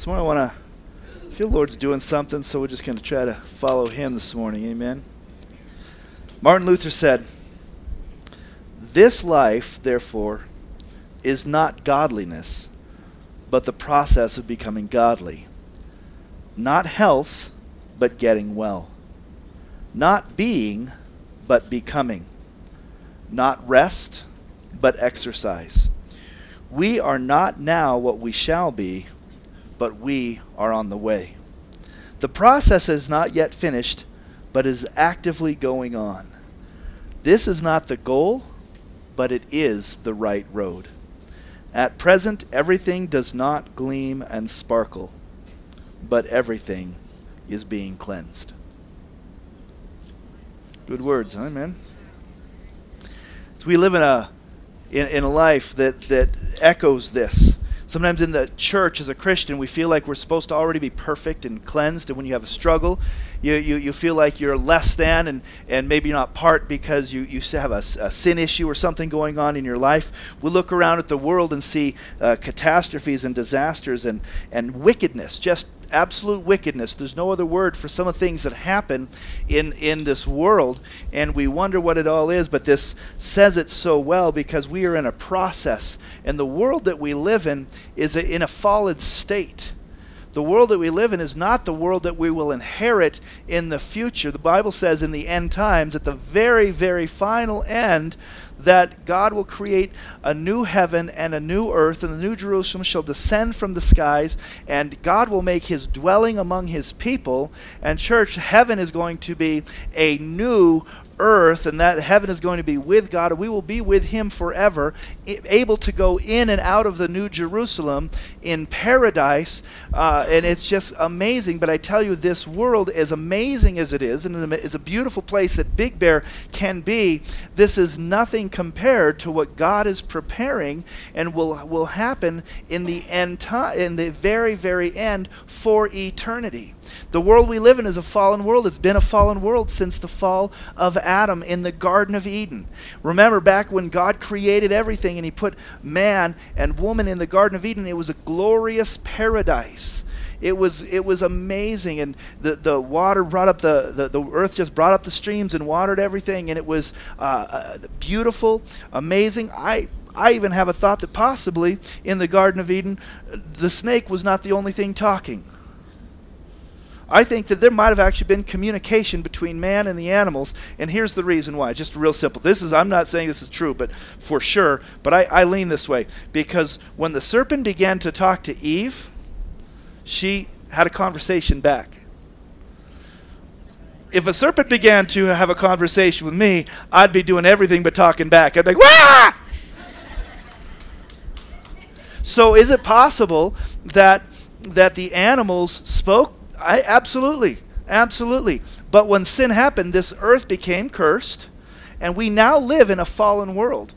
This morning I want to feel the Lord's doing something, so we're just going to try to follow Him this morning. Amen. Martin Luther said, This life, therefore, is not godliness, but the process of becoming godly. Not health, but getting well. Not being, but becoming. Not rest, but exercise. We are not now what we shall be, but we are on the way. The process is not yet finished, but is actively going on. This is not the goal, but it is the right road. At present, everything does not gleam and sparkle, but everything is being cleansed. Good words, huh, man? So we live in a in, in a life that, that echoes this. Sometimes in the church as a Christian, we feel like we're supposed to already be perfect and cleansed. And when you have a struggle, you, you, you feel like you're less than and, and maybe not part because you, you have a, a sin issue or something going on in your life. We look around at the world and see uh, catastrophes and disasters and, and wickedness just absolute wickedness. There's no other word for some of the things that happen in, in this world, and we wonder what it all is, but this says it so well because we are in a process, and the world that we live in is in a fallen state. The world that we live in is not the world that we will inherit in the future. The Bible says in the end times, at the very, very final end, that God will create a new heaven and a new earth, and the new Jerusalem shall descend from the skies, and God will make his dwelling among his people. And, church, heaven is going to be a new earth and that heaven is going to be with God and we will be with him forever able to go in and out of the new Jerusalem in paradise uh, and it's just amazing. But I tell you this world as amazing as it is and it's a beautiful place that Big Bear can be this is nothing compared to what God is preparing and will will happen in the end time in the very very end for eternity the world we live in is a fallen world. It's been a fallen world since the fall of Adam in the Garden of Eden. Remember back when God created everything and he put man and woman in the Garden of Eden, it was a glorious paradise it was it was amazing and the, the water brought up the, the, the earth just brought up the streams and watered everything and it was uh, uh beautiful amazing i I even have a thought that possibly in the Garden of Eden, the snake was not the only thing talking. I think that there might have actually been communication between man and the animals, and here's the reason why. Just real simple. This is I'm not saying this is true, but for sure. But I, I lean this way because when the serpent began to talk to Eve, she had a conversation back. If a serpent began to have a conversation with me, I'd be doing everything but talking back. I'd be like, Wah! So is it possible that that the animals spoke I absolutely, absolutely. But when sin happened, this earth became cursed, and we now live in a fallen world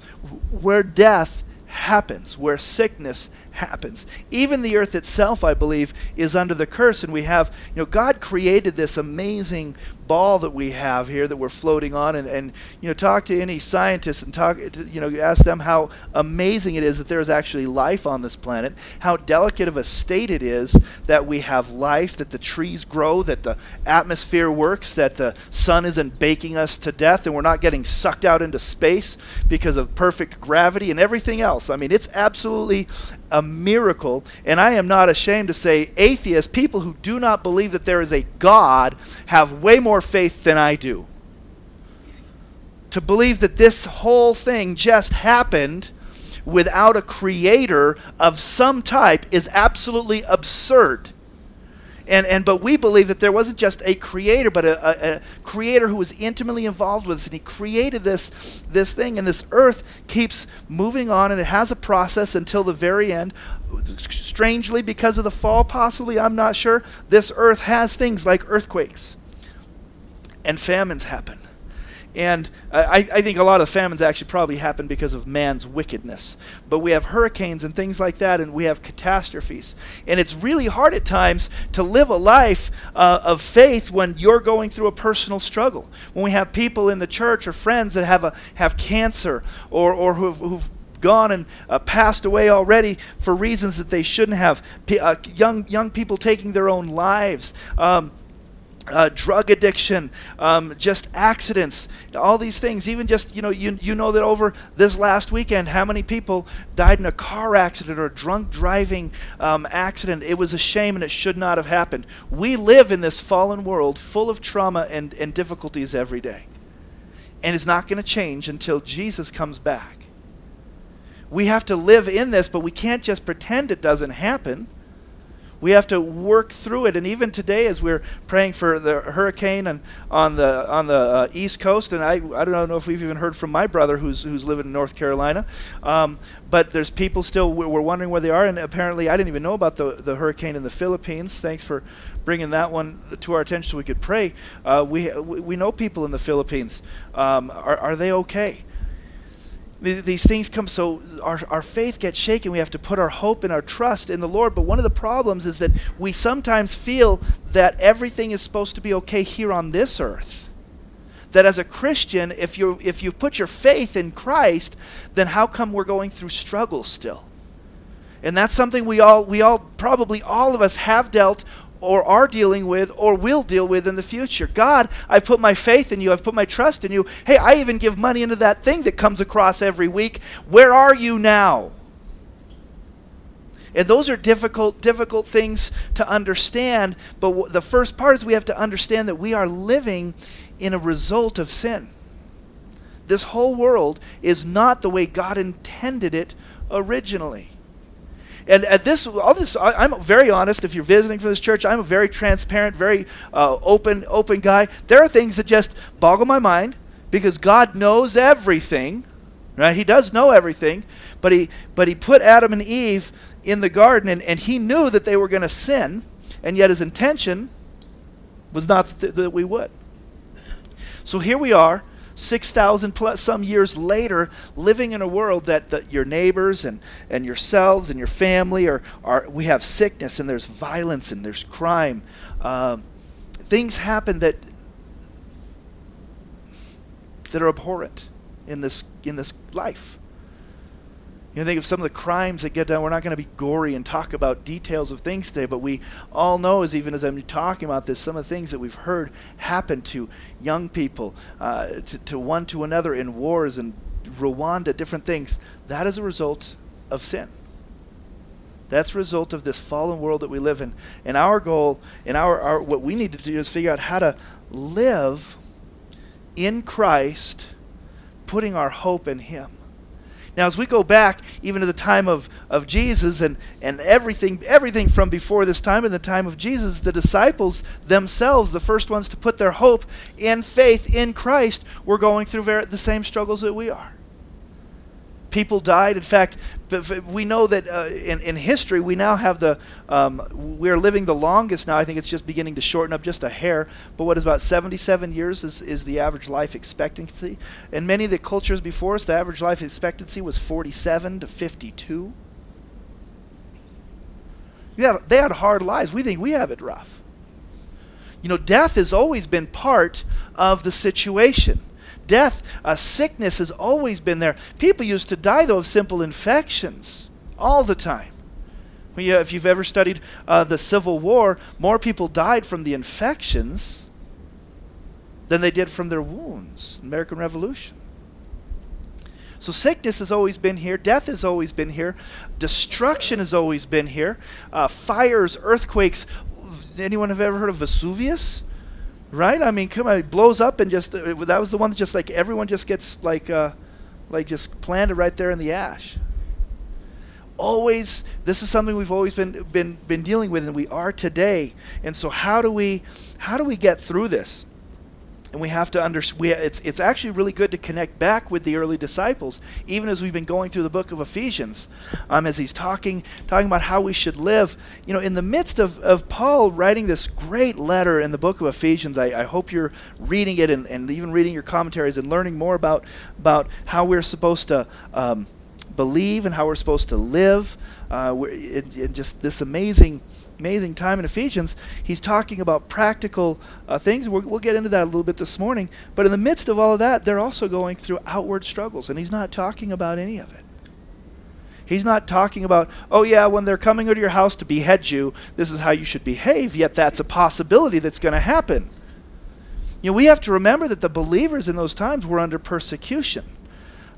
where death happens, where sickness happens. Even the earth itself, I believe, is under the curse, and we have, you know, God created this amazing ball that we have here that we're floating on and, and you know talk to any scientists and talk to, you know ask them how amazing it is that there is actually life on this planet how delicate of a state it is that we have life that the trees grow that the atmosphere works that the sun isn't baking us to death and we're not getting sucked out into space because of perfect gravity and everything else. I mean it's absolutely a miracle and i am not ashamed to say atheists people who do not believe that there is a god have way more more faith than I do. To believe that this whole thing just happened without a creator of some type is absolutely absurd. And, and but we believe that there wasn't just a creator, but a, a, a, creator who was intimately involved with us, and he created this this thing, and this earth keeps moving on, and it has a process until the very end. Strangely, because of the fall, possibly, I'm not sure. This earth has things like earthquakes and famines happen. And I, I, think a lot of famines actually probably happen because of man's wickedness. But we have hurricanes and things like that, and we have catastrophes. And it's really hard at times to live a life uh, of faith when you're going through a personal struggle. When we have people in the church or friends that have, a, have cancer or, or who've, who've gone and uh, passed away already for reasons that they shouldn't have. P- uh, young young people taking their own lives. Um, uh, drug addiction, um, just accidents, all these things. Even just you know, you you know that over this last weekend, how many people died in a car accident or a drunk driving um, accident? It was a shame, and it should not have happened. We live in this fallen world, full of trauma and and difficulties every day, and it's not going to change until Jesus comes back. We have to live in this, but we can't just pretend it doesn't happen. We have to work through it. And even today, as we're praying for the hurricane and on the on the uh, East Coast, and I I don't know if we've even heard from my brother who's who's living in North Carolina, um, but there's people still we're wondering where they are. And apparently, I didn't even know about the the hurricane in the Philippines. Thanks for bringing that one to our attention so we could pray. Uh, we we know people in the Philippines. Um, are are they okay? These things come so our, our faith gets shaken. We have to put our hope and our trust in the lord. But one of the problems is that we sometimes feel that everything is supposed to be okay here on this earth. That as a christian if you if you've put your faith in christ then how come we're going through struggles still? And that's something we all we all probably all of us have dealt or are dealing with or will deal with in the future. God, I've put my faith in you. I've put my trust in you. Hey, I even give money into that thing that comes across every week. Where are you now? And those are difficult, difficult things to understand. But w- the first part is we have to understand that we are living in a result of sin. This whole world is not the way God intended it originally. And at this, all this, I, am very honest. If you're visiting from this church, I'm a very transparent, very uh, open, open guy. There are things that just boggle my mind because God knows everything, right? He does know everything, but he, but he put Adam and Eve in the garden, and, and he knew that they were going to sin, and yet his intention was not th- that we would. So here we are 6,000 plus some years later, living in a world that, your neighbors and, and yourselves and your family are, are, we have sickness and there's violence and there's crime. Um, things happen that, that are abhorrent in this, in this life. You think of some of the crimes that get done. We're not going to be gory and talk about details of things today, but we all know, as even as I'm talking about this, some of the things that we've heard happen to young people, uh, to, to one to another in wars and Rwanda, different things. That is a result of sin. That's a result of this fallen world that we live in. And our goal, and our, our what we need to do is figure out how to live in Christ, putting our hope in Him. Now, as we go back even to the time of, of Jesus and, and everything, everything from before this time and the time of Jesus, the disciples themselves, the first ones to put their hope in faith in Christ, were going through the same struggles that we are people died. In fact, we know that uh, in, in history, we now have the, um, we're living the longest now. I think it's just beginning to shorten up just a hair. But what is about 77 years is, is the average life expectancy. In many of the cultures before us, the average life expectancy was 47 to 52. Yeah, they had hard lives. We think we have it rough. You know, death has always been part of the situation. Death, uh, sickness has always been there. People used to die, though, of simple infections all the time. If you've ever studied uh, the Civil War, more people died from the infections than they did from their wounds. American Revolution. So sickness has always been here. Death has always been here. Destruction has always been here. Uh, fires, earthquakes. Anyone have ever heard of Vesuvius? Right? I mean, come on, it blows up and just uh, that was the one that just like everyone just gets like uh, like just planted right there in the ash. Always, this is something we've always been been been dealing with, and we are today. And so, how do we how do we get through this? And we have to understand. It's it's actually really good to connect back with the early disciples, even as we've been going through the book of Ephesians, um, as he's talking talking about how we should live. You know, in the midst of, of Paul writing this great letter in the book of Ephesians, I, I hope you're reading it and, and even reading your commentaries and learning more about about how we're supposed to. Um, believe and how we're supposed to live. Uh, it, it just this amazing amazing time in Ephesians, he's talking about practical uh, things. we will get into that a little bit this morning. But in the midst of all of that, they're also going through outward struggles, and he's not talking about any of it. He's not talking about, oh, yeah, when they're coming into your house to behead you, this is how you should behave, yet that's a possibility that's going to happen. You know, we have to remember that the believers in those times were under persecution.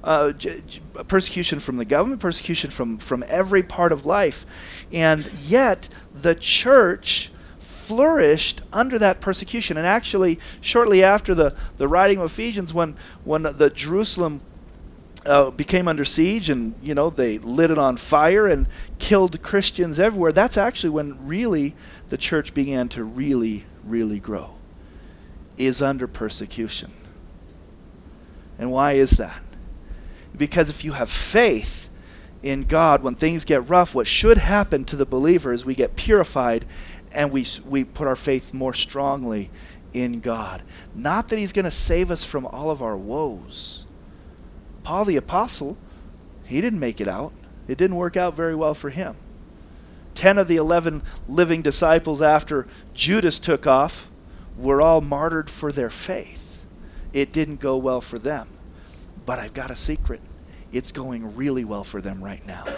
Uh, j- j- persecution from the government, persecution from, from every part of life. And yet, the church flourished under that persecution. And actually, shortly after the, the writing of Ephesians, when, when the Jerusalem uh, became under siege and you know they lit it on fire and killed Christians everywhere. That's actually when really the church began to really, really grow. Is under persecution. And why is that? Because if you have faith in God, when things get rough, what should happen to the believer is we get purified and we, we put our faith more strongly in God. Not that He's going to save us from all of our woes Paul the Apostle, he didn't make it out. It didn't work out very well for him. Ten of the eleven living disciples after Judas took off were all martyred for their faith. It didn't go well for them. But I've got a secret. It's going really well for them right now.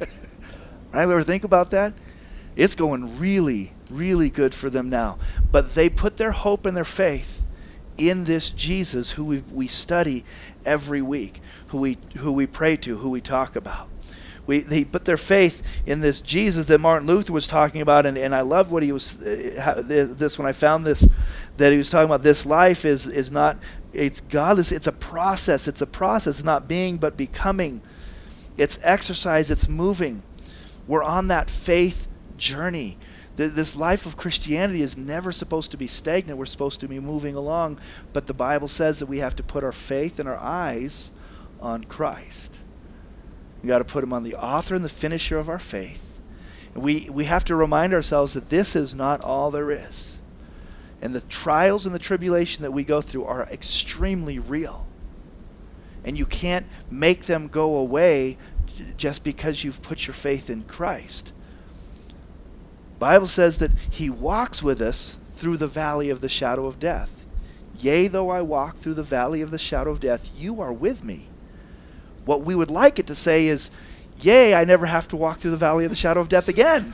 right? Ever think about that? It's going really, really good for them now. But they put their hope and their faith in this Jesus who we, we study every week, who we, who we pray to, who we talk about. We, they put their faith in this Jesus that Martin Luther was talking about, and, and I love what he was uh, this when I found this that he was talking about. This life is is not it's godless. It's a process. It's a process, it's not being but becoming. It's exercise. It's moving. We're on that faith journey this life of Christianity is never supposed to be stagnant. We're supposed to be moving along. But the Bible says that we have to put our faith and our eyes on Christ. We got to put him on the author and the finisher of our faith. We, we have to remind ourselves that this is not all there is. And the trials and the tribulation that we go through are extremely real. And you can't make them go away just because you've put your faith in Christ. Bible says that he walks with us through the valley of the shadow of death. Yea, though I walk through the valley of the shadow of death, you are with me. What we would like it to say is, Yea, I never have to walk through the valley of the shadow of death again.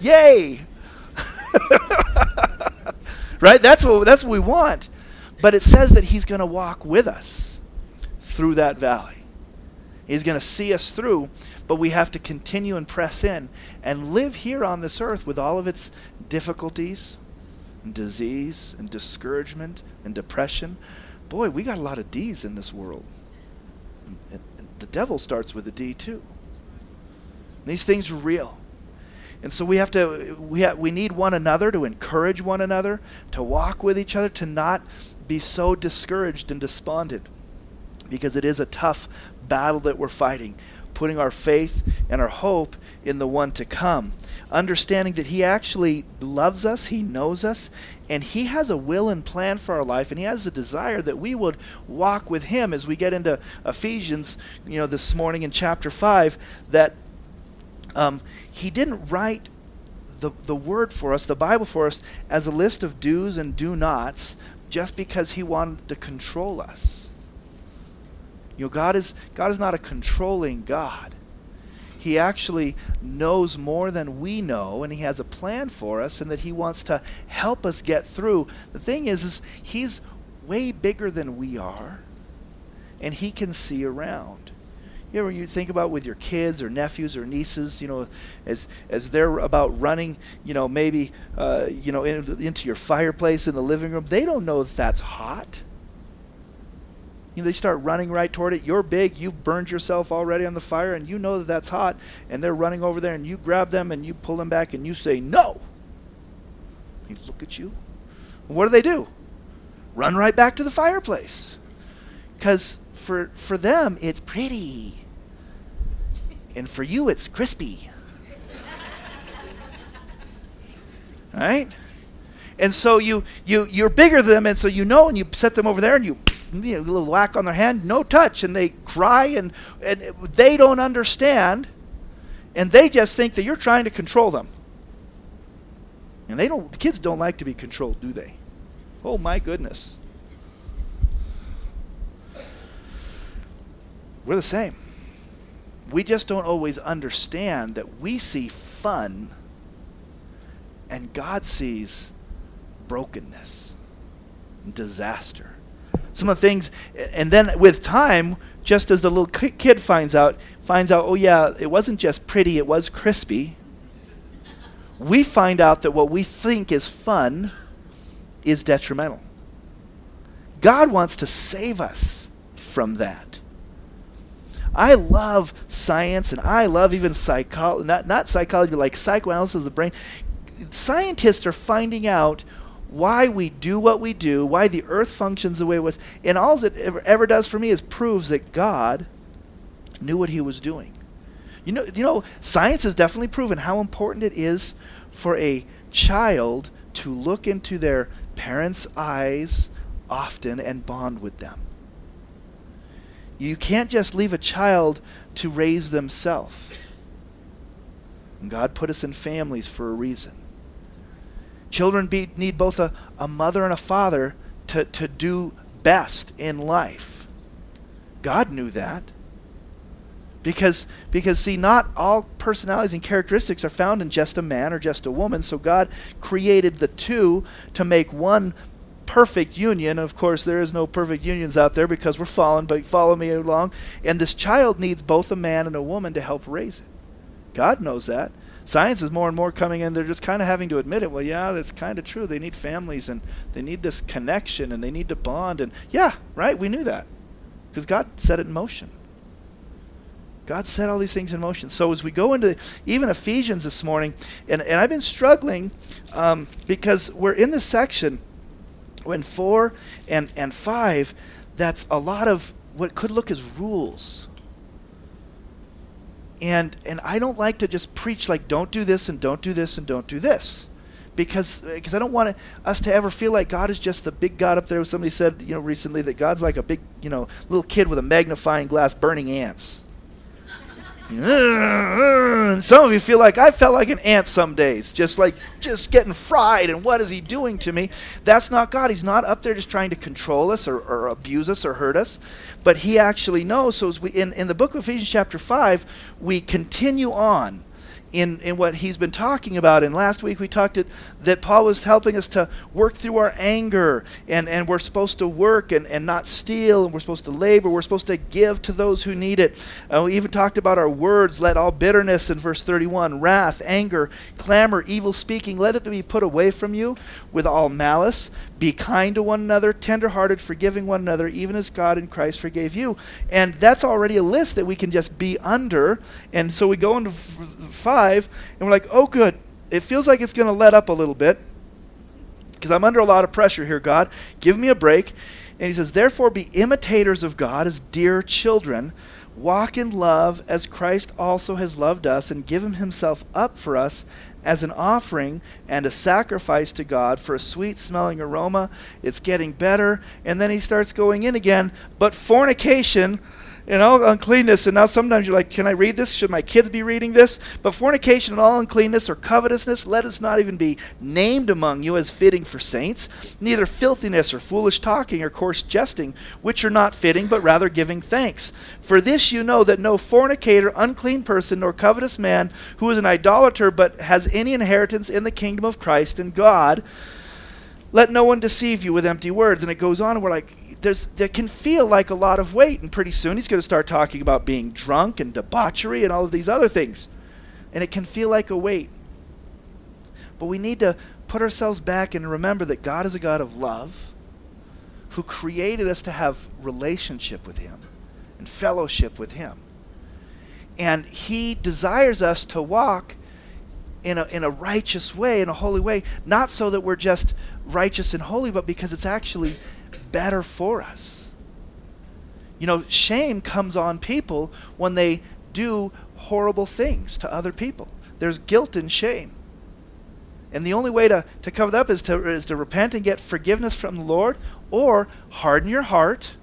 Yay! right? That's what, that's what we want. But it says that He's going to walk with us through that valley. He's going to see us through but we have to continue and press in and live here on this earth with all of its difficulties and disease and discouragement and depression. Boy, we got a lot of D's in this world. And, the devil starts with a D too. And these things are real. And so we have to we have, we need one another to encourage one another, to walk with each other, to not be so discouraged and despondent because it is a tough battle that we're fighting putting our faith and our hope in the one to come. Understanding that He actually loves us, He knows us, and He has a will and plan for our life, and He has a desire that we would walk with Him as we get into Ephesians, you know, this morning in chapter 5, that um, He didn't write the, the word for us, the Bible for us, as a list of do's and do nots just because He wanted to control us. You know, God is God is not a controlling God. He actually knows more than we know, and He has a plan for us, and that He wants to help us get through. The thing is, is He's way bigger than we are, and He can see around. You ever you think about with your kids or nephews or nieces, you know, as as they're about running, you know, maybe uh, you know in, into your fireplace in the living room, they don't know that that's hot you know, they start running right toward it. You're big, you've burned yourself already on the fire, and you know that that's hot, and they're running over there, and you grab them and you pull them back, and you say, No! They look at you. And what do they do? Run right back to the fireplace. Because for, for them, it's pretty. And for you, it's crispy. right? And so you, you, you're bigger than them, and so you know, and you set them over there, and you you know, a little whack on their hand, no touch, and they cry, and, and they don't understand, and they just think that you're trying to control them. And they don't, the kids don't like to be controlled, do they? Oh my goodness. We're the same. we just don't always understand that we see fun and God sees brokenness disaster. Some of the things, and then with time, just as the little kid finds out, finds out, oh yeah, it wasn't just pretty, it was crispy. We find out that what we think is fun is detrimental. God wants to save us from that. I love science and I love even psychology, not, not psychology, but like psychoanalysis of the brain. Scientists are finding out why we do what we do, why the earth functions the way it was. And all it ever, ever does for me is proves that God knew what he was doing. You know, you know, science has definitely proven how important it is for a child to look into their parents' eyes often and bond with them. You can't just leave a child to raise themselves. God put us in families for a reason. Children be, need both a, a mother and a father to, to do best in life. God knew that. Because, because, see, not all personalities and characteristics are found in just a man or just a woman. So God created the two to make one perfect union. Of course, there is no perfect unions out there because we're fallen, but follow me along. And this child needs both a man and a woman to help raise it. God knows that science is more and more coming in. They're just kind of having to admit it. Well, yeah, that's kind of true. They need families and they need this connection and they need to bond. And yeah, right, we knew that because God set it in motion. God set all these things in motion. So as we go into even Ephesians this morning, and, and I've been struggling um, because we're in this section when four and, and five, that's a lot of what could look as rules and and I don't like to just preach like don't do this and don't do this and don't do this because because I don't want us to ever feel like God is just the big God up there. Somebody said you know recently that God's like a big you know little kid with a magnifying glass burning ants. Some of you feel like I felt like an ant some days, just like just getting fried. And what is he doing to me? That's not God. He's not up there just trying to control us or, or abuse us or hurt us, but he actually knows. So as we in, in the book of Ephesians chapter five, we continue on in, in what he's been talking about. And last week we talked it, that Paul was helping us to work through our anger, and, and we're supposed to work and, and not steal, and we're supposed to labor, we're supposed to give to those who need it. Uh, we even talked about our words. Let all bitterness in verse 31, wrath, anger, clamor, evil speaking, let it be put away from you with all malice. Be kind to one another, tenderhearted, forgiving one another, even as God in Christ forgave you. And that's already a list that we can just be under. And so we go into 5, and we're like, oh, good. It feels like it's going to let up a little bit because I'm under a lot of pressure here, God. Give me a break. And he says, Therefore, be imitators of God as dear children. Walk in love as Christ also has loved us and given himself up for us as an offering and a sacrifice to God for a sweet smelling aroma. It's getting better. And then he starts going in again. But fornication and all uncleanness. And now sometimes you're like, can I read this? Should my kids be reading this? But fornication and all uncleanness or covetousness, let us not even be named among you as fitting for saints. Neither filthiness or foolish talking or coarse jesting, which are not fitting, but rather giving thanks. For this you know that no fornicator, unclean person, nor covetous man who is an idolater, but has any inheritance in the kingdom of Christ and God. Let no one deceive you with empty words. And it goes on, and we're like, there's that can feel like a lot of weight, and pretty soon he's going to start talking about being drunk and debauchery and all of these other things, and it can feel like a weight. But we need to put ourselves back and remember that God is a God of love, who created us to have relationship with Him and fellowship with Him, and He desires us to walk in a, in a righteous way, in a holy way, not so that we're just righteous and holy, but because it's actually better for us. You know, shame comes on people when they do horrible things to other people. There's guilt and shame. And the only way to, to cover that up is to, is to repent and get forgiveness from the Lord, or harden your heart,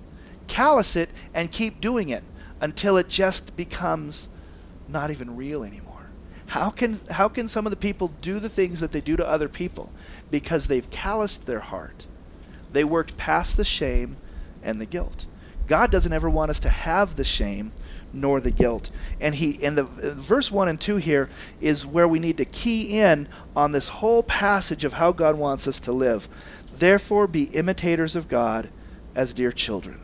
callous it, and keep doing it until it just becomes not even real anymore. How can, how can some of the people do the things that they do to other people? Because they've calloused their heart they worked past the shame and the guilt. God doesn't ever want us to have the shame nor the guilt. And he in the verse 1 and 2 here is where we need to key in on this whole passage of how God wants us to live. Therefore be imitators of God as dear children.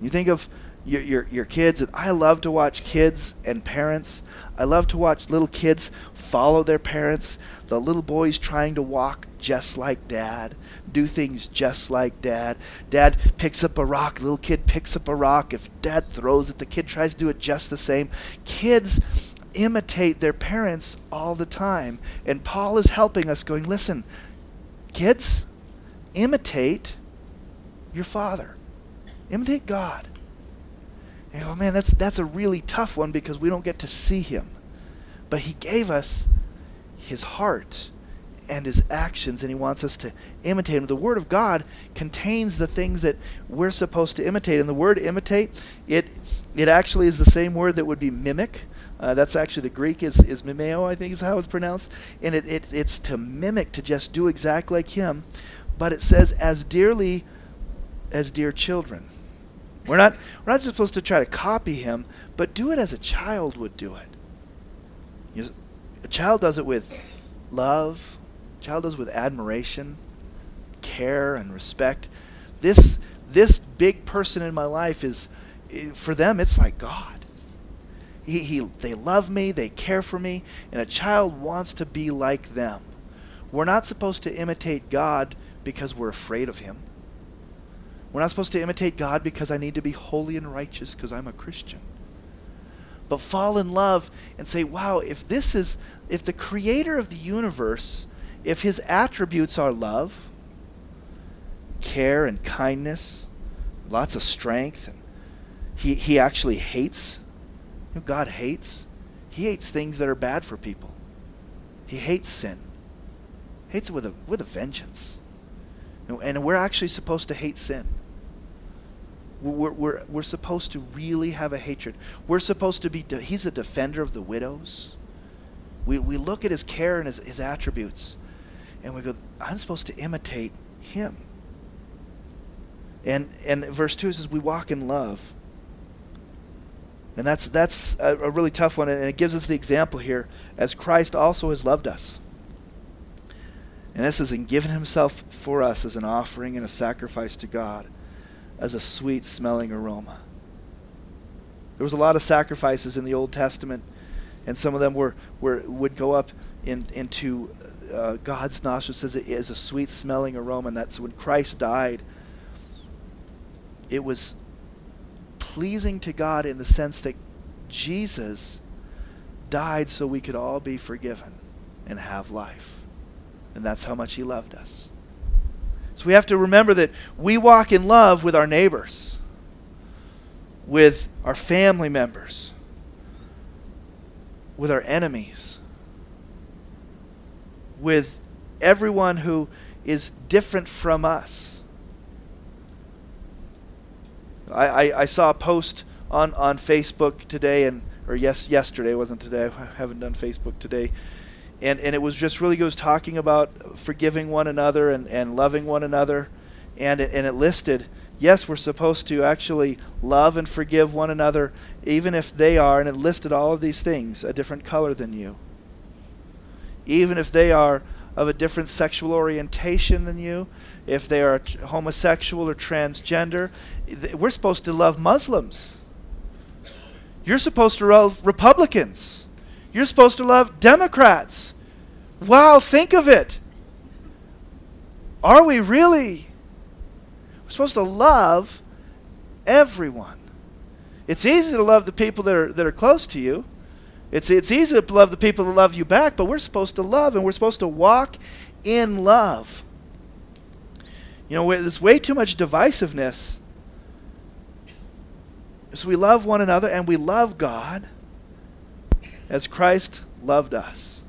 You think of your, your, your kids. I love to watch kids and parents. I love to watch little kids follow their parents. The little boys trying to walk just like dad, do things just like dad. Dad picks up a rock, little kid picks up a rock. If dad throws it, the kid tries to do it just the same. Kids imitate their parents all the time. And Paul is helping us, going, listen, kids, imitate your father, imitate God. And oh man, that's that's a really tough one because we don't get to see him. But he gave us his heart and his actions, and he wants us to imitate him. The Word of God contains the things that we're supposed to imitate. And the word imitate, it it actually is the same word that would be mimic. Uh, that's actually the Greek is, is mimeo, I think is how it's pronounced. And it, it, it's to mimic, to just do exactly like him. But it says, as dearly as dear children. We're not, we're not just supposed to try to copy him, but do it as a child would do it. You know, a child does it with love, a child does it with admiration, care, and respect. This, this big person in my life is, eh, for them, it's like God. He, he, they love me, they care for me, and a child wants to be like them. We're not supposed to imitate God because we're afraid of him. We're not supposed to imitate God because I need to be holy and righteous because I'm a Christian. But fall in love and say, wow, if this is, if the creator of the universe, if his attributes are love, care, and kindness, lots of strength, and he, he actually hates, you know, God hates, he hates things that are bad for people. He hates sin. Hates it with a, with a vengeance. And we're actually supposed to hate sin. We're, we're, we're supposed to really have a hatred. We're supposed to be, de- he's a defender of the widows. We, we look at his care and his, his attributes, and we go, I'm supposed to imitate him. And, and verse 2 says, We walk in love. And that's, that's a, a really tough one, and it gives us the example here as Christ also has loved us. And this is in giving himself for us as an offering and a sacrifice to God as a sweet smelling aroma. There was a lot of sacrifices in the Old Testament, and some of them were, were would go up in, into uh, God's nostrils as as a sweet smelling aroma. And that's when Christ died. It was pleasing to God in the sense that Jesus died so we could all be forgiven and have life. And that's how much He loved us. So we have to remember that we walk in love with our neighbors, with our family members, with our enemies, with everyone who is different from us. I, I, I, saw a post on, on Facebook today, and or yes, yesterday wasn't today. I haven't done Facebook today, and and it was just really goes talking about forgiving one another and, and loving one another. And it, and it listed yes we're supposed to actually love and forgive one another even if they are and it listed all of these things a different color than you. Even if they are of a different sexual orientation than you if they are homosexual or transgender we're supposed to love muslims. You're supposed to love republicans you're supposed to love Democrats. Wow, think of it. Are we really? We're supposed to love everyone. It's easy to love the people that are, that are close to you. It's, it's easy to love the people that love you back, but we're supposed to love and we're supposed to walk in love. You know, there's way too much divisiveness. So we love one another and we love God as Christ loved us.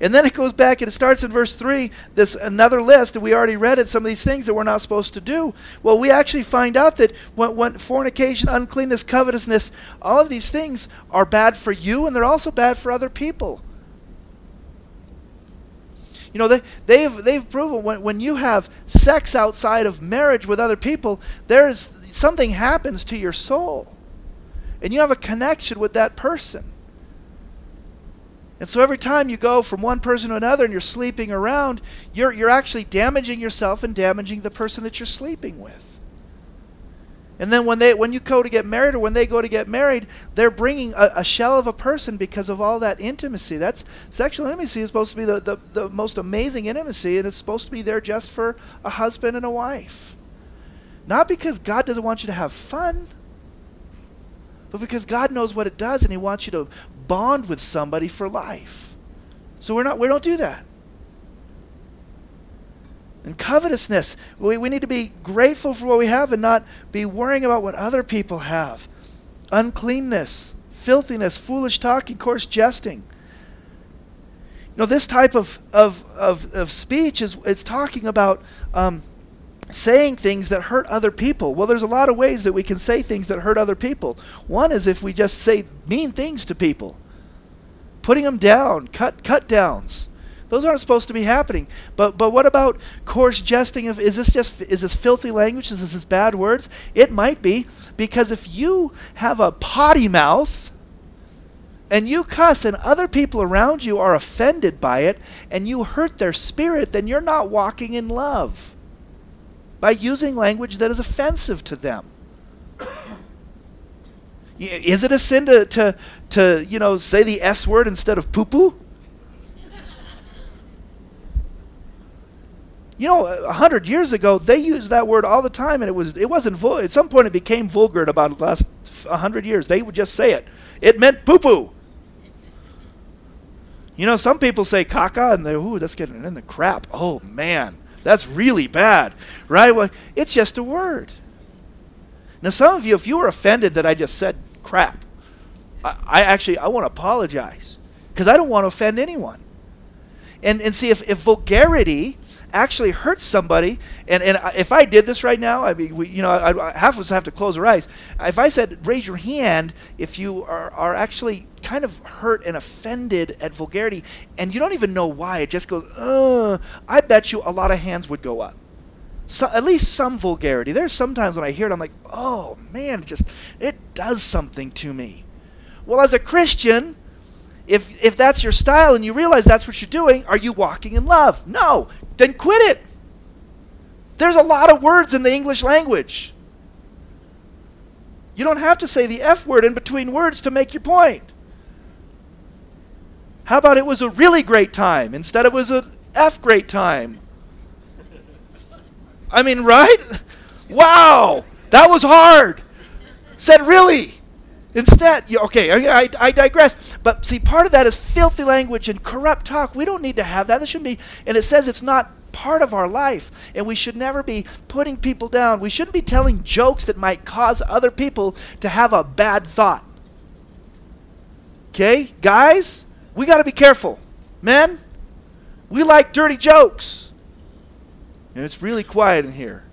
And then it goes back and it starts in verse 3, this another list, and we already read it, some of these things that we're not supposed to do. Well, we actually find out that when, when fornication, uncleanness, covetousness, all of these things are bad for you and they're also bad for other people. You know, they, they've, they've proven when, when you have sex outside of marriage with other people, there's something happens to your soul. And you have a connection with that person. And so every time you go from one person to another and you're sleeping around, you're, you're actually damaging yourself and damaging the person that you're sleeping with. And then when they when you go to get married or when they go to get married, they're bringing a, a, shell of a person because of all that intimacy. That's sexual intimacy is supposed to be the, the, the most amazing intimacy, and it's supposed to be there just for a husband and a wife. Not because God doesn't want you to have fun, but because God knows what it does and He wants you to bond with somebody for life. So we're not we don't do that. And covetousness, we, we need to be grateful for what we have and not be worrying about what other people have. Uncleanness, filthiness, foolish talking, coarse jesting. You know, this type of, of, of, of speech is, is talking about um, saying things that hurt other people. Well, there's a lot of ways that we can say things that hurt other people. One is if we just say mean things to people, putting them down, cut cut downs. Those aren't supposed to be happening. But but what about coarse jesting of is this just is this filthy language? Is this bad words? It might be because if you have a potty mouth and you cuss and other people around you are offended by it and you hurt their spirit, then you're not walking in love by using language that is offensive to them. Is it a sin to, to, to you know, say the S word instead of poo poo? You know, a hundred years ago, they used that word all the time, and it was it wasn't vul- at some point it became vulgar in about the last hundred years. They would just say it. It meant poo poo. You know, some people say caca, and they ooh, that's getting in the crap. Oh man, that's really bad, right? Well, it's just a word. Now, some of you, if you were offended that I just said crap, I, I actually I want to apologize because I don't want to offend anyone. And and see if if vulgarity actually hurts somebody, and, and if I did this right now, I mean, we, you know, I, I, half of us have to close our eyes. If I said, raise your hand if you are, are actually kind of hurt and offended at vulgarity, and you don't even know why, it just goes, uh, I bet you a lot of hands would go up. So, at least some vulgarity. There's sometimes when I hear it, I'm like, oh man, it just, it does something to me. Well, as a Christian, if if that's your style and you realize that's what you're doing, are you walking in love? No then quit it. There's a lot of words in the English language. You don't have to say the F word in between words to make your point. How about it was a really great time instead of it was a F great time? I mean, right? Wow, that was hard. Said really. Instead, okay, I, I, digress. But see, part of that is filthy language and corrupt talk. We don't need to have that. That shouldn't be. And it says it's not part of our life. And we should never be putting people down. We shouldn't be telling jokes that might cause other people to have a bad thought. Okay, guys, we got to be careful. Men, we like dirty jokes. And it's really quiet in here.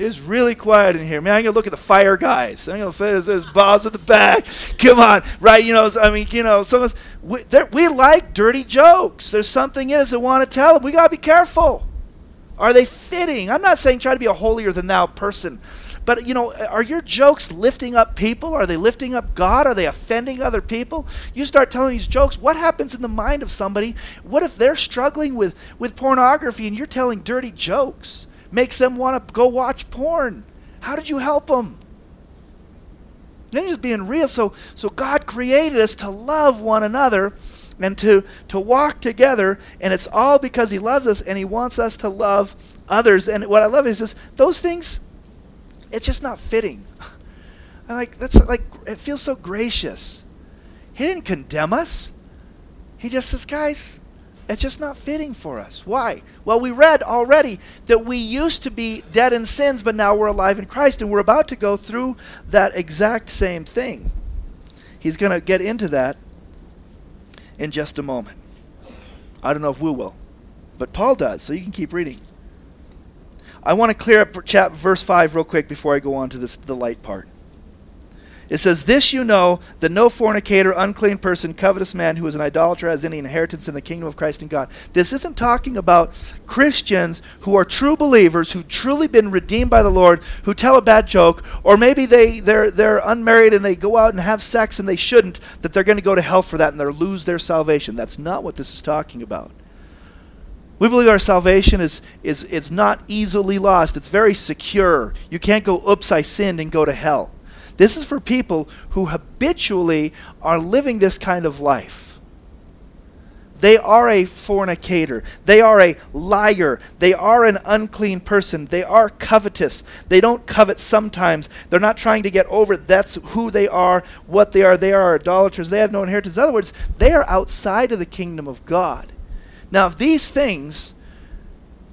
It's really quiet in here. Man, I'm gonna look at the fire guys. I'm gonna say there's Bob's at the back. Come on, right? You know, I mean, you know, some of us we, we like dirty jokes. There's something in us that want to tell them. We gotta be careful. Are they fitting? I'm not saying try to be a holier than thou person, but you know, are your jokes lifting up people? Are they lifting up God? Are they offending other people? You start telling these jokes. What happens in the mind of somebody? What if they're struggling with with pornography and you're telling dirty jokes? Makes them want to go watch porn. How did you help them? Then just being real. So, so God created us to love one another and to, to walk together, and it's all because He loves us and He wants us to love others. And what I love is just those things, it's just not fitting. I'm like that's like it feels so gracious. He didn't condemn us. He just says, guys, it's just not fitting for us. Why? Well, we read already that we used to be dead in sins, but now we're alive in Christ, and we're about to go through that exact same thing. He's going to get into that in just a moment. I don't know if we will, but Paul does, so you can keep reading. I want to clear up chap verse 5 real quick before I go on to this, the light part. It says, This you know, that no fornicator, unclean person, covetous man who is an idolater has any inheritance in the kingdom of Christ and God. This isn't talking about Christians who are true believers, who truly been redeemed by the Lord, who tell a bad joke, or maybe they, they're, they're unmarried and they go out and have sex and they shouldn't, that they're going to go to hell for that and they'll lose their salvation. That's not what this is talking about. We believe our salvation is, is, is not easily lost. It's very secure. You can't go, oops, I sinned and go to hell. This is for people who habitually are living this kind of life. They are a fornicator. They are a liar. They are an unclean person. They are covetous. They don't covet sometimes. They're not trying to get over it. That's who they are, what they are. They are idolaters. They have no inheritance. In other words, they are outside of the kingdom of God. Now, if these things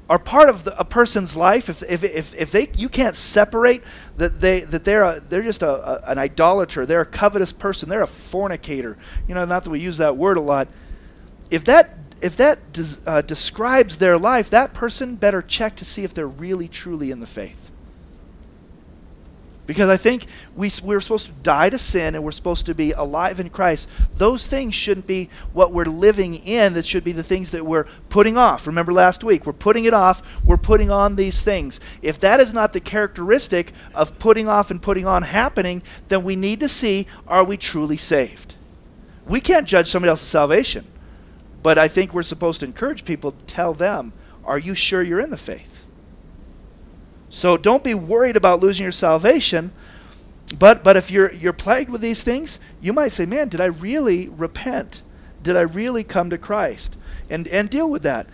are part of the, a person's life, if, if, if, if they, you can't separate that, they, that they're, a, they're just a, a, an idolater, they're a covetous person, they're a fornicator, you know, not that we use that word a lot. If that, if that des, uh, describes their life, that person better check to see if they're really, truly in the faith. Because I think we, we're supposed to die to sin and we're supposed to be alive in Christ. Those things shouldn't be what we're living in. That should be the things that we're putting off. Remember last week, we're putting it off, we're putting on these things. If that is not the characteristic of putting off and putting on happening, then we need to see are we truly saved? We can't judge somebody else's salvation. But I think we're supposed to encourage people, to tell them, are you sure you're in the faith? So don't be worried about losing your salvation. But but if you're you're plagued with these things, you might say, "Man, did I really repent? Did I really come to Christ?" And and deal with that.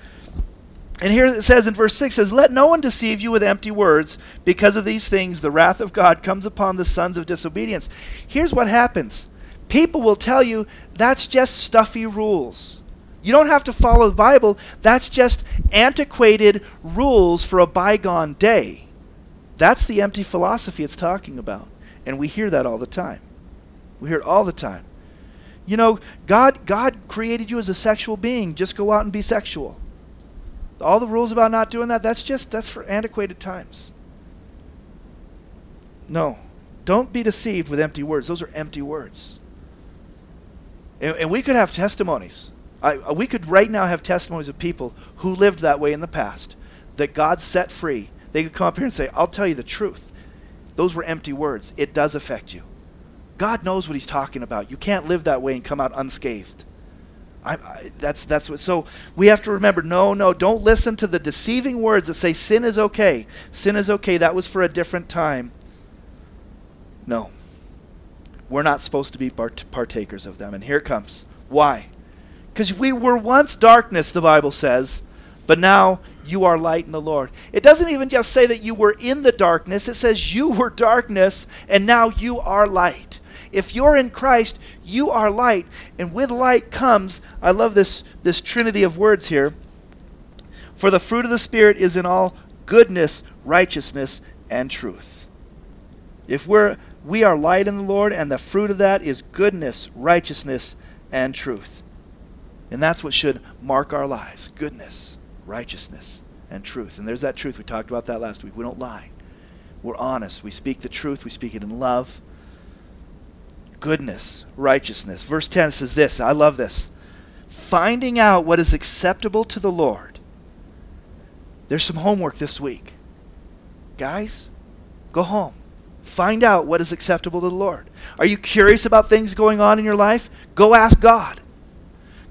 And here it says in verse 6 says, Let no one deceive you with empty words. Because of these things, the wrath of God comes upon the sons of disobedience. Here's what happens people will tell you that's just stuffy rules. You don't have to follow the Bible, that's just antiquated rules for a bygone day. That's the empty philosophy it's talking about. And we hear that all the time. We hear it all the time. You know, God God created you as a sexual being. Just go out and be sexual. All the rules about not doing that, that's just that's for antiquated times. No. Don't be deceived with empty words. Those are empty words. And, and we could have testimonies. I, we could right now have testimonies of people who lived that way in the past that God set free they could come up here and say, I'll tell you the truth. Those were empty words. It does affect you. God knows what He's talking about. You can't live that way and come out unscathed. I, I, that's that's what. So we have to remember. No, no, don't listen to the deceiving words that say sin is okay. Sin is okay. That was for a different time. No, we're not supposed to be part- partakers of them. And here it comes. Why? Because we were once darkness. The Bible says, but now you are light in the Lord. It doesn't even just say that you were in the darkness, it says you were darkness and now you are light. If you're in Christ, you are light. And with light comes, I love this, this trinity of words here. For the fruit of the Spirit is in all goodness, righteousness, and truth. If we're we are light in the Lord, and the fruit of that is goodness, righteousness, and truth. And that's what should mark our lives goodness, righteousness, and truth. And there's that truth. We talked about that last week. We don't lie. We're honest. We speak the truth. We speak it in love. Goodness, righteousness. Verse 10 says this. I love this. Finding out what is acceptable to the Lord. There's some homework this week. Guys, go home. Find out what is acceptable to the Lord. Are you curious about things going on in your life? Go ask God.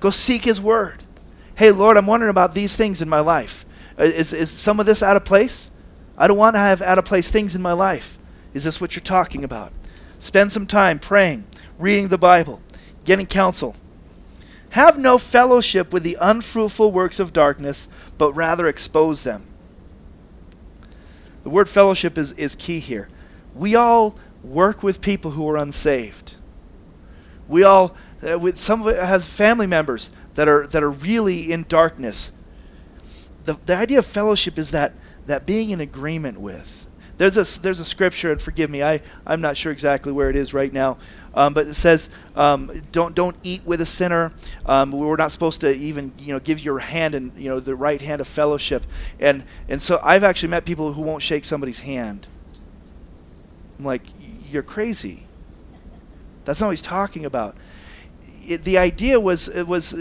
Go seek His Word hey, Lord, I'm wondering about these things in my life. Uh, is, is some of this out of place? I don't want to have out of place things in my life. Is this what you're talking about? Spend some time praying, reading the Bible, getting counsel. Have no fellowship with the unfruitful works of darkness, but rather expose them. The word fellowship is, is key here. We all work with people who are unsaved. We all, uh, with some of it has family members that are that are really in darkness. The, the idea of fellowship is that that being in agreement with. There's a there's a scripture, and forgive me, I I'm not sure exactly where it is right now, um, but it says um, don't don't eat with a sinner. Um, we're not supposed to even you know give your hand and you know the right hand of fellowship, and and so I've actually met people who won't shake somebody's hand. I'm like, you're crazy. That's not what he's talking about. It, the idea was was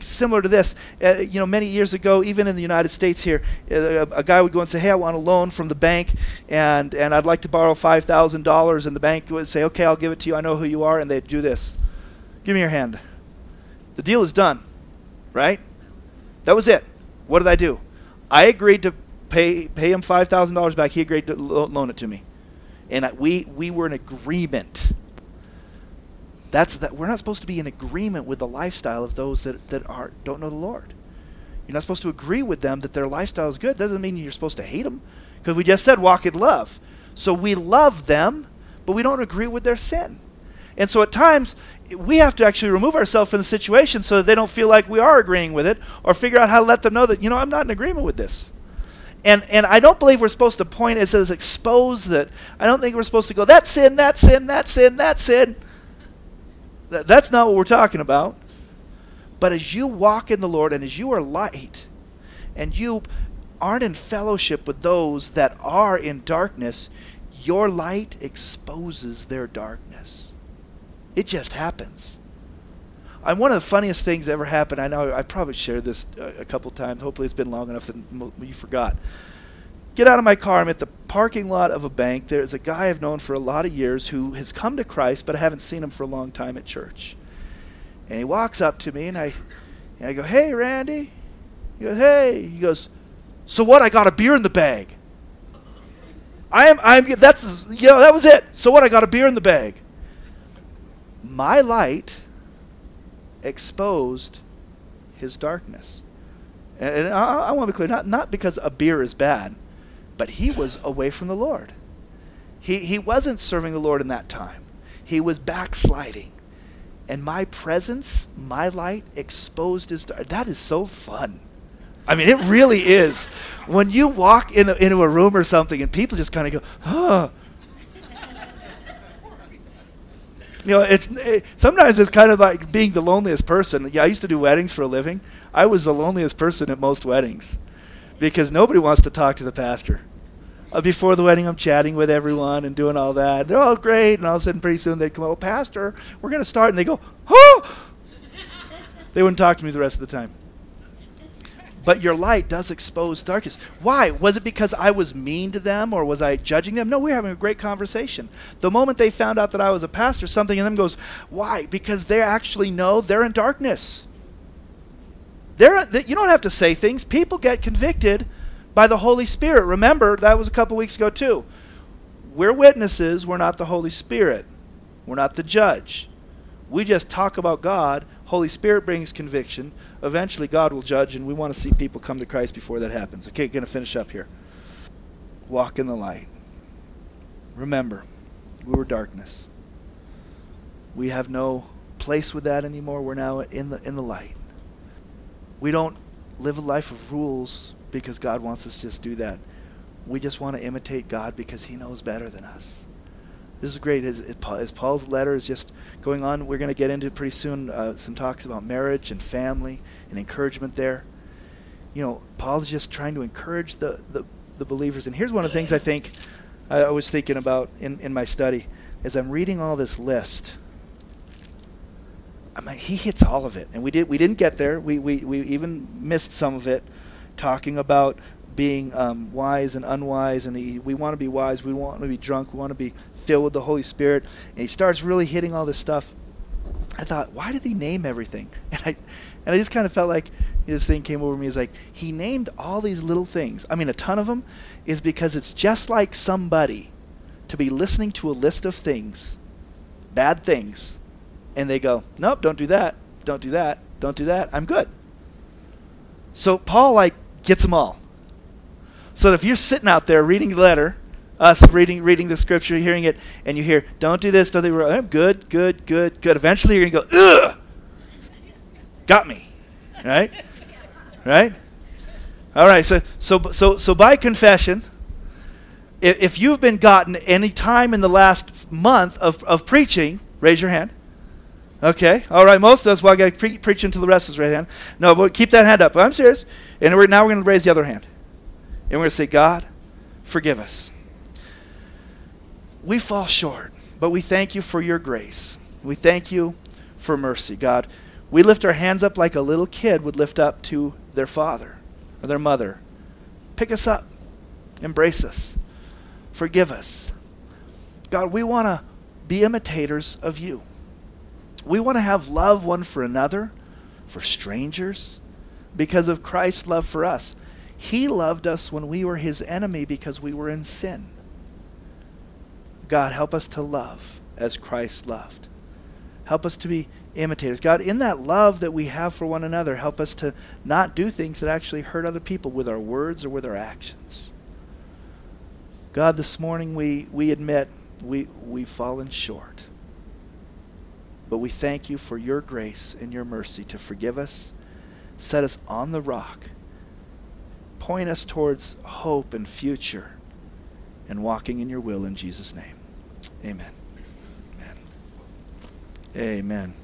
similar to this. Uh, you know, many years ago, even in the United States here, uh, a guy would go and say, "Hey, I want a loan from the bank, and and I'd like to borrow five thousand dollars," and the bank would say, "Okay, I'll give it to you. I know who you are," and they'd do this. Give me your hand. The deal is done, right? That was it. What did I do? I agreed to pay pay him five thousand dollars back. He agreed to lo- loan it to me, and I, we we were in agreement. That's that we're not supposed to be in agreement with the lifestyle of those that, that are don't know the Lord. You're not supposed to agree with them that their lifestyle is good. Doesn't mean you're supposed to hate them, because we just said walk in love. So we love them, but we don't agree with their sin. And so at times we have to actually remove ourselves from the situation so that they don't feel like we are agreeing with it, or figure out how to let them know that you know I'm not in agreement with this. And and I don't believe we're supposed to point it as expose that. I don't think we're supposed to go that sin, that sin, that sin, that sin. That, that's not what we're talking about. But as you walk in the Lord and as you are light and you aren't in fellowship with those that are in darkness, your light exposes their darkness. It just happens. And one of the funniest things ever happened, I know I probably shared this a couple times. Hopefully, it's been long enough that you forgot. Get out of my car. I'm at the parking lot of a bank. There's a guy I've known for a lot of years who has come to Christ, but I haven't seen him for a long time at church. And he walks up to me, and I, and I go, "Hey, Randy." He goes, "Hey." He goes, "So what? I got a beer in the bag." I am. I'm. That's. You know. That was it. So what? I got a beer in the bag. My light exposed his darkness. And, I, I want to be clear, not, not because a beer is bad, but he was away from the Lord. He, he wasn't serving the Lord in that time, he was backsliding. And my presence, my light, exposed his dark. That is so fun. I mean, it really is. When you walk in a, into a room or something and people just kind of go, huh, you know, it's it, sometimes it's kind of like being the loneliest person. Yeah, I used to do weddings for a living. I was the loneliest person at most weddings because nobody wants to talk to the pastor. Uh, before the wedding, I'm chatting with everyone and doing all that. They're all great, and all of a sudden, pretty soon, they come, "Oh, pastor, we're going to start," and they go, "Oh!" they wouldn't talk to me the rest of the time. But your light does expose darkness. Why? Was it because I was mean to them or was I judging them? No, we were having a great conversation. The moment they found out that I was a pastor, something in them goes, Why? Because they actually know they're in darkness. They're, you don't have to say things. People get convicted by the Holy Spirit. Remember, that was a couple weeks ago, too. We're witnesses, we're not the Holy Spirit, we're not the judge. We just talk about God Holy Spirit brings conviction. Eventually, God will judge, and we want to see people come to Christ before that happens. Okay, going to finish up here. Walk in the light. Remember, we were darkness. We have no place with that anymore. We're now in the in the light. We don't live a life of rules because God wants us to just do that. We just want to imitate God because He knows better than us. This is great. As Paul's letter is just going on, we're going to get into pretty soon uh, some talks about marriage and family and encouragement there. You know, Paul's just trying to encourage the, the, the believers. And here's one of the things I think I was thinking about in, in my study as I'm reading all this list. I mean, he hits all of it, and we did. We didn't get there. We, we, we even missed some of it, talking about being um, wise and unwise, and he, we want to be wise, we want to be drunk, we want to be filled with the Holy Spirit, and he starts really hitting all this stuff. I thought, why did he name everything? And I, and I just kind of felt like this thing came over me. Is like he named all these little things. I mean, a ton of them, is because it's just like somebody to be listening to a list of things, bad things, and they go, nope, don't do that, don't do that, don't do that. I'm good. So Paul like gets them all. So if you're sitting out there reading the letter, us reading reading the scripture, hearing it, and you hear, "Don't do this, don't do that," I'm oh, good, good, good, good. Eventually, you're gonna go, "Ugh, got me," right? Right? All right. So so so so by confession, if, if you've been gotten any time in the last month of of preaching, raise your hand. Okay. All right. Most of us, well, I got to pre- preach until the rest of us raise hand. No, but keep that hand up. I'm serious. And we're, now we're going to raise the other hand. And we're going to say, God, forgive us. We fall short, but we thank you for your grace. We thank you for mercy, God. We lift our hands up like a little kid would lift up to their father or their mother. Pick us up, embrace us, forgive us. God, we want to be imitators of you. We want to have love one for another, for strangers, because of Christ's love for us. He loved us when we were his enemy because we were in sin. God, help us to love as Christ loved. Help us to be imitators. God, in that love that we have for one another, help us to not do things that actually hurt other people with our words or with our actions. God, this morning we, we admit we, we've fallen short. But we thank you for your grace and your mercy to forgive us, set us on the rock, point us towards hope and future, and walking in your will in Jesus' name. Amen. Amen. Amen.